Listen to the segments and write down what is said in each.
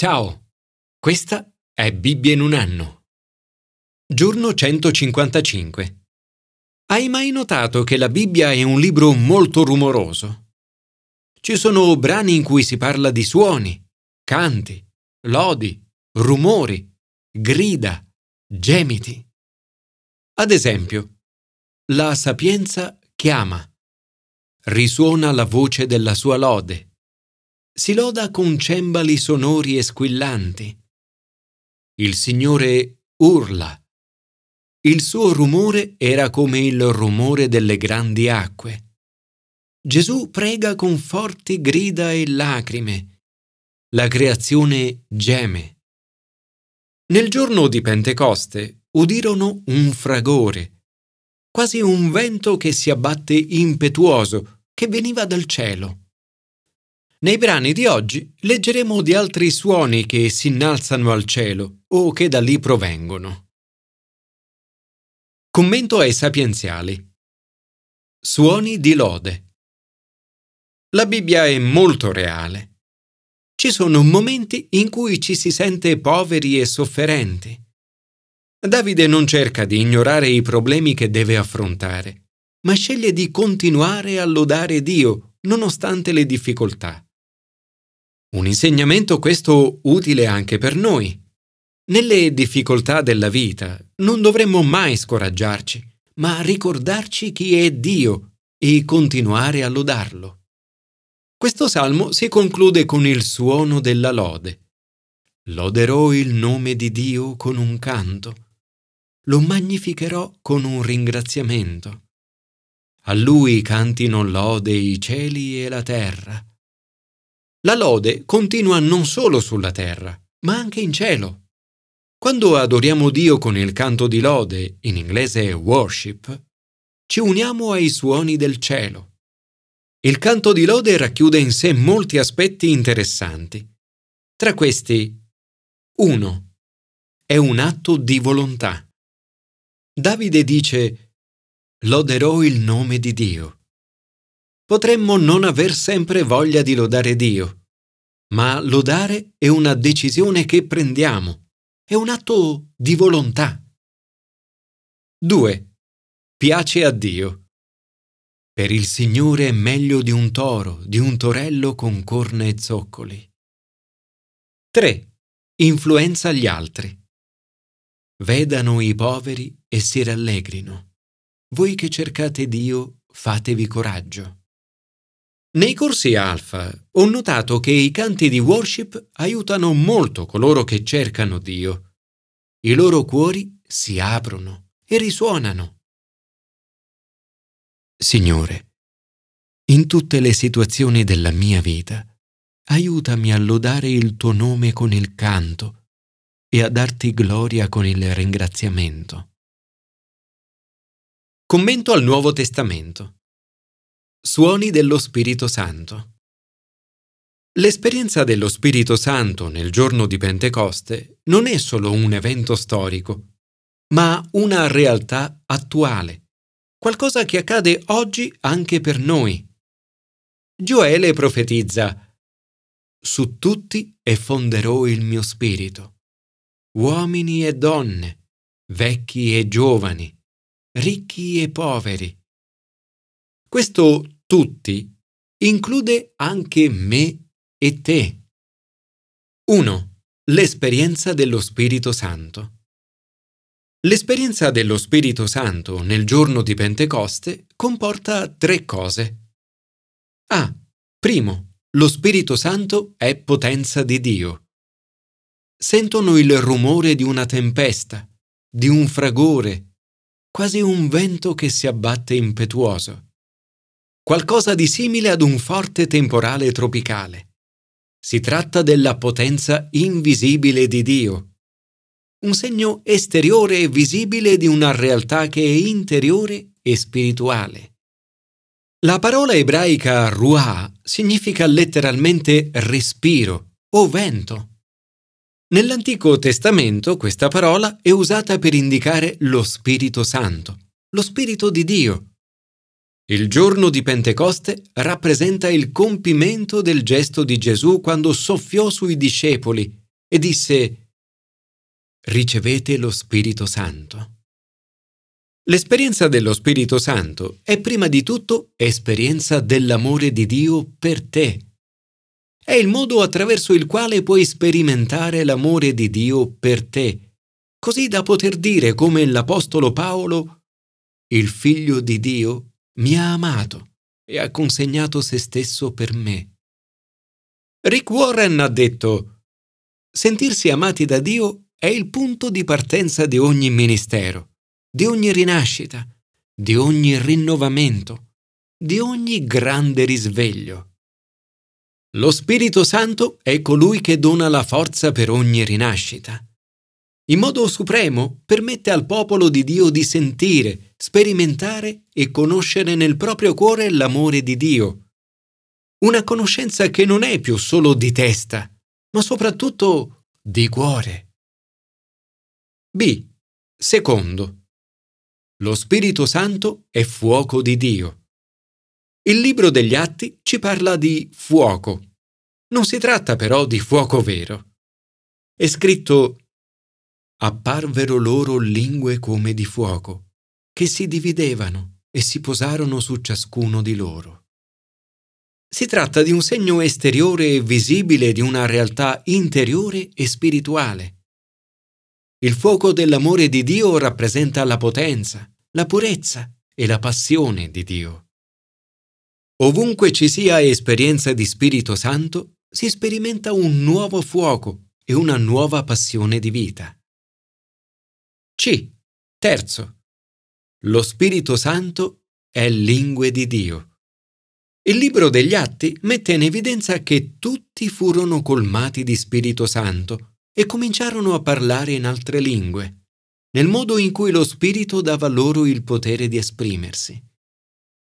Ciao, questa è Bibbia in un anno. Giorno 155. Hai mai notato che la Bibbia è un libro molto rumoroso? Ci sono brani in cui si parla di suoni, canti, lodi, rumori, grida, gemiti. Ad esempio, la sapienza chiama. Risuona la voce della sua lode si loda con cembali sonori e squillanti. Il Signore urla. Il suo rumore era come il rumore delle grandi acque. Gesù prega con forti grida e lacrime. La creazione geme. Nel giorno di Pentecoste udirono un fragore, quasi un vento che si abbatte impetuoso, che veniva dal cielo. Nei brani di oggi leggeremo di altri suoni che si innalzano al cielo o che da lì provengono. Commento ai sapienziali. Suoni di lode. La Bibbia è molto reale. Ci sono momenti in cui ci si sente poveri e sofferenti. Davide non cerca di ignorare i problemi che deve affrontare, ma sceglie di continuare a lodare Dio nonostante le difficoltà. Un insegnamento questo utile anche per noi. Nelle difficoltà della vita non dovremmo mai scoraggiarci, ma ricordarci chi è Dio e continuare a lodarlo. Questo salmo si conclude con il suono della lode. Loderò il nome di Dio con un canto. Lo magnificherò con un ringraziamento. A lui cantino lode i cieli e la terra la lode continua non solo sulla terra, ma anche in cielo. Quando adoriamo Dio con il canto di lode, in inglese worship, ci uniamo ai suoni del cielo. Il canto di lode racchiude in sé molti aspetti interessanti. Tra questi, 1. È un atto di volontà. Davide dice, Loderò il nome di Dio potremmo non aver sempre voglia di lodare Dio, ma lodare è una decisione che prendiamo, è un atto di volontà. 2. Piace a Dio. Per il Signore è meglio di un toro, di un torello con corna e zoccoli. 3. Influenza gli altri. Vedano i poveri e si rallegrino. Voi che cercate Dio, fatevi coraggio. Nei corsi alfa ho notato che i canti di worship aiutano molto coloro che cercano Dio. I loro cuori si aprono e risuonano. Signore, in tutte le situazioni della mia vita, aiutami a lodare il tuo nome con il canto e a darti gloria con il ringraziamento. Commento al Nuovo Testamento. Suoni dello Spirito Santo. L'esperienza dello Spirito Santo nel giorno di Pentecoste non è solo un evento storico, ma una realtà attuale, qualcosa che accade oggi anche per noi. Gioele profetizza Su tutti effonderò il mio spirito, uomini e donne, vecchi e giovani, ricchi e poveri questo tutti include anche me e te. 1. L'esperienza dello Spirito Santo. L'esperienza dello Spirito Santo nel giorno di Pentecoste comporta tre cose. A. Primo, lo Spirito Santo è potenza di Dio. Sentono il rumore di una tempesta, di un fragore, quasi un vento che si abbatte impetuoso qualcosa di simile ad un forte temporale tropicale. Si tratta della potenza invisibile di Dio, un segno esteriore e visibile di una realtà che è interiore e spirituale. La parola ebraica ruah significa letteralmente respiro o vento. Nell'Antico Testamento questa parola è usata per indicare lo Spirito Santo, lo Spirito di Dio, il giorno di Pentecoste rappresenta il compimento del gesto di Gesù quando soffiò sui discepoli e disse Ricevete lo Spirito Santo. L'esperienza dello Spirito Santo è prima di tutto esperienza dell'amore di Dio per te. È il modo attraverso il quale puoi sperimentare l'amore di Dio per te, così da poter dire come l'Apostolo Paolo, il Figlio di Dio mi ha amato e ha consegnato se stesso per me. Rick Warren ha detto, sentirsi amati da Dio è il punto di partenza di ogni ministero di ogni rinascita, di ogni rinnovamento, di ogni grande risveglio. Lo Spirito Santo è colui che dona la forza per ogni rinascita. In modo supremo permette al popolo di Dio di sentire, sperimentare e conoscere nel proprio cuore l'amore di Dio. Una conoscenza che non è più solo di testa, ma soprattutto di cuore. B. Secondo. Lo Spirito Santo è fuoco di Dio. Il libro degli Atti ci parla di fuoco. Non si tratta però di fuoco vero. È scritto Apparvero loro lingue come di fuoco, che si dividevano e si posarono su ciascuno di loro. Si tratta di un segno esteriore e visibile di una realtà interiore e spirituale. Il fuoco dell'amore di Dio rappresenta la potenza, la purezza e la passione di Dio. Ovunque ci sia esperienza di Spirito Santo, si sperimenta un nuovo fuoco e una nuova passione di vita. C. Terzo. Lo Spirito Santo è lingue di Dio. Il libro degli Atti mette in evidenza che tutti furono colmati di Spirito Santo e cominciarono a parlare in altre lingue, nel modo in cui lo Spirito dava loro il potere di esprimersi.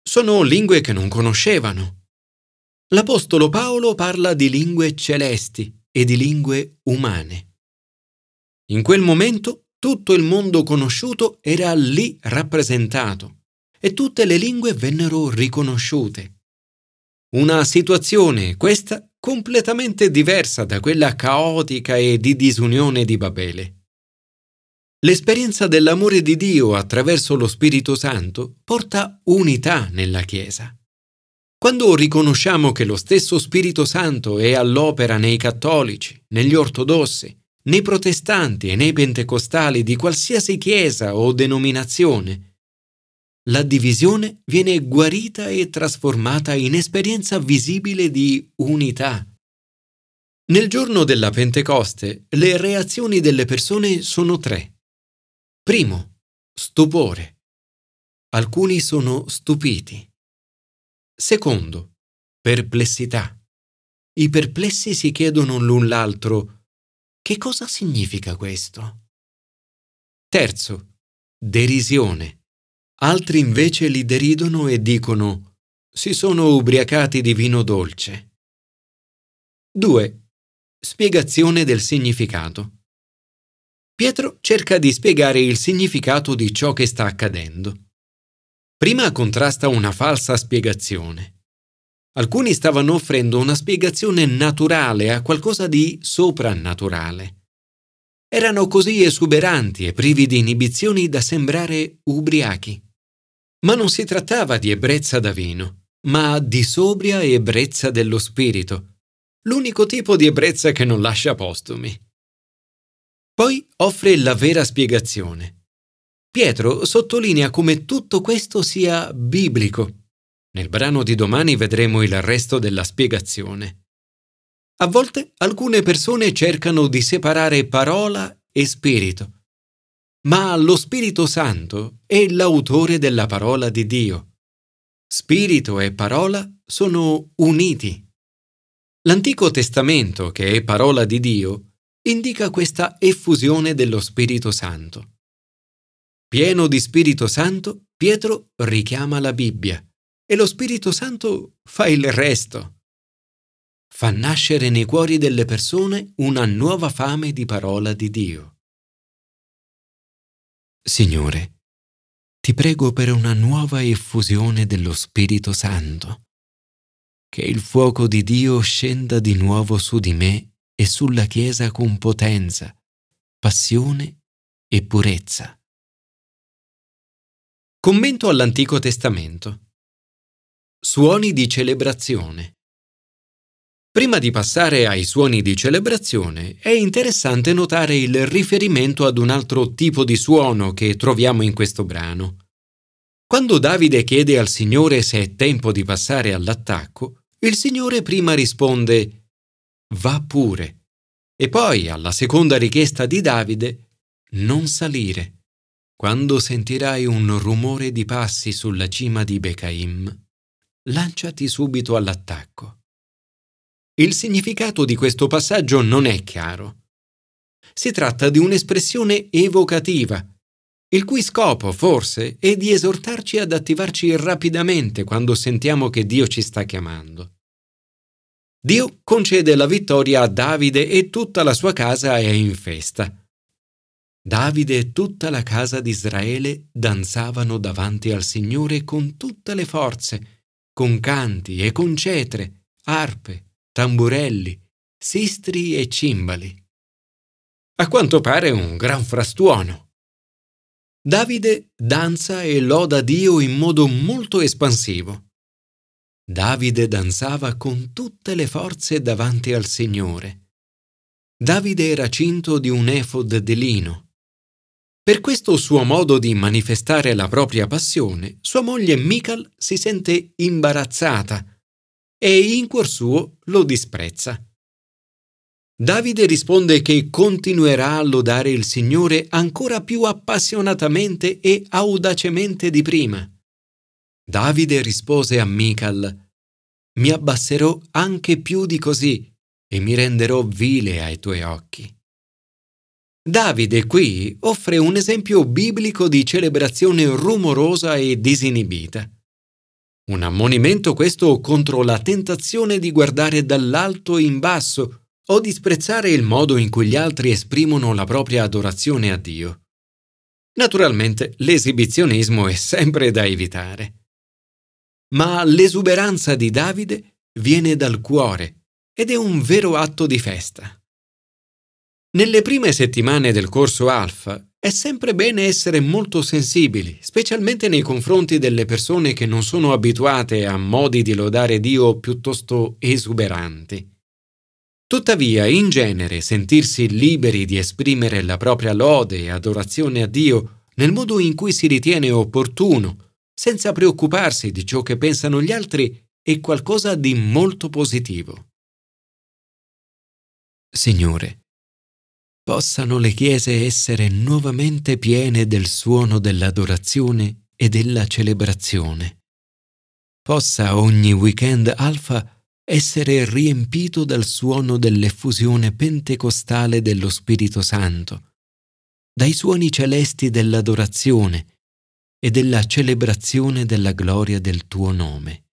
Sono lingue che non conoscevano. L'Apostolo Paolo parla di lingue celesti e di lingue umane. In quel momento tutto il mondo conosciuto era lì rappresentato e tutte le lingue vennero riconosciute. Una situazione, questa, completamente diversa da quella caotica e di disunione di Babele. L'esperienza dell'amore di Dio attraverso lo Spirito Santo porta unità nella Chiesa. Quando riconosciamo che lo stesso Spirito Santo è all'opera nei cattolici, negli ortodossi, nei protestanti e nei pentecostali di qualsiasi chiesa o denominazione, la divisione viene guarita e trasformata in esperienza visibile di unità. Nel giorno della Pentecoste le reazioni delle persone sono tre. Primo, stupore. Alcuni sono stupiti. Secondo, perplessità. I perplessi si chiedono l'un l'altro che cosa significa questo? Terzo, derisione. Altri invece li deridono e dicono si sono ubriacati di vino dolce. 2. Spiegazione del significato. Pietro cerca di spiegare il significato di ciò che sta accadendo. Prima contrasta una falsa spiegazione. Alcuni stavano offrendo una spiegazione naturale a qualcosa di soprannaturale. Erano così esuberanti e privi di inibizioni da sembrare ubriachi. Ma non si trattava di ebbrezza da vino, ma di sobria ebbrezza dello spirito, l'unico tipo di ebbrezza che non lascia postumi. Poi offre la vera spiegazione. Pietro sottolinea come tutto questo sia biblico. Nel brano di domani vedremo il resto della spiegazione. A volte alcune persone cercano di separare parola e spirito, ma lo Spirito Santo è l'autore della parola di Dio. Spirito e parola sono uniti. L'Antico Testamento, che è parola di Dio, indica questa effusione dello Spirito Santo. Pieno di Spirito Santo, Pietro richiama la Bibbia e lo Spirito Santo fa il resto. Fa nascere nei cuori delle persone una nuova fame di parola di Dio. Signore, ti prego per una nuova effusione dello Spirito Santo, che il fuoco di Dio scenda di nuovo su di me e sulla Chiesa con potenza, passione e purezza. Commento all'Antico Testamento. Suoni di celebrazione. Prima di passare ai suoni di celebrazione, è interessante notare il riferimento ad un altro tipo di suono che troviamo in questo brano. Quando Davide chiede al Signore se è tempo di passare all'attacco, il Signore prima risponde Va pure. E poi, alla seconda richiesta di Davide, non salire. Quando sentirai un rumore di passi sulla cima di Becaim, lanciati subito all'attacco. Il significato di questo passaggio non è chiaro. Si tratta di un'espressione evocativa il cui scopo, forse, è di esortarci ad attivarci rapidamente quando sentiamo che Dio ci sta chiamando. Dio concede la vittoria a Davide e tutta la sua casa è in festa. Davide e tutta la casa di Israele danzavano davanti al Signore con tutte le forze, con canti e con cetre, arpe, tamburelli, sistri e cimbali. A quanto pare un gran frastuono. Davide danza e loda Dio in modo molto espansivo. Davide danzava con tutte le forze davanti al Signore. Davide era cinto di un efod di lino. Per questo suo modo di manifestare la propria passione, sua moglie Michal si sente imbarazzata e in cuor suo lo disprezza. Davide risponde che continuerà a lodare il Signore ancora più appassionatamente e audacemente di prima. Davide rispose a Michal, Mi abbasserò anche più di così e mi renderò vile ai tuoi occhi. Davide qui offre un esempio biblico di celebrazione rumorosa e disinibita. Un ammonimento questo contro la tentazione di guardare dall'alto in basso o disprezzare il modo in cui gli altri esprimono la propria adorazione a Dio. Naturalmente l'esibizionismo è sempre da evitare. Ma l'esuberanza di Davide viene dal cuore ed è un vero atto di festa. Nelle prime settimane del corso Alfa è sempre bene essere molto sensibili, specialmente nei confronti delle persone che non sono abituate a modi di lodare Dio piuttosto esuberanti. Tuttavia, in genere, sentirsi liberi di esprimere la propria lode e adorazione a Dio nel modo in cui si ritiene opportuno, senza preoccuparsi di ciò che pensano gli altri, è qualcosa di molto positivo. Signore, possano le chiese essere nuovamente piene del suono dell'adorazione e della celebrazione. Possa ogni weekend alfa essere riempito dal suono dell'effusione pentecostale dello Spirito Santo, dai suoni celesti dell'adorazione e della celebrazione della gloria del tuo nome.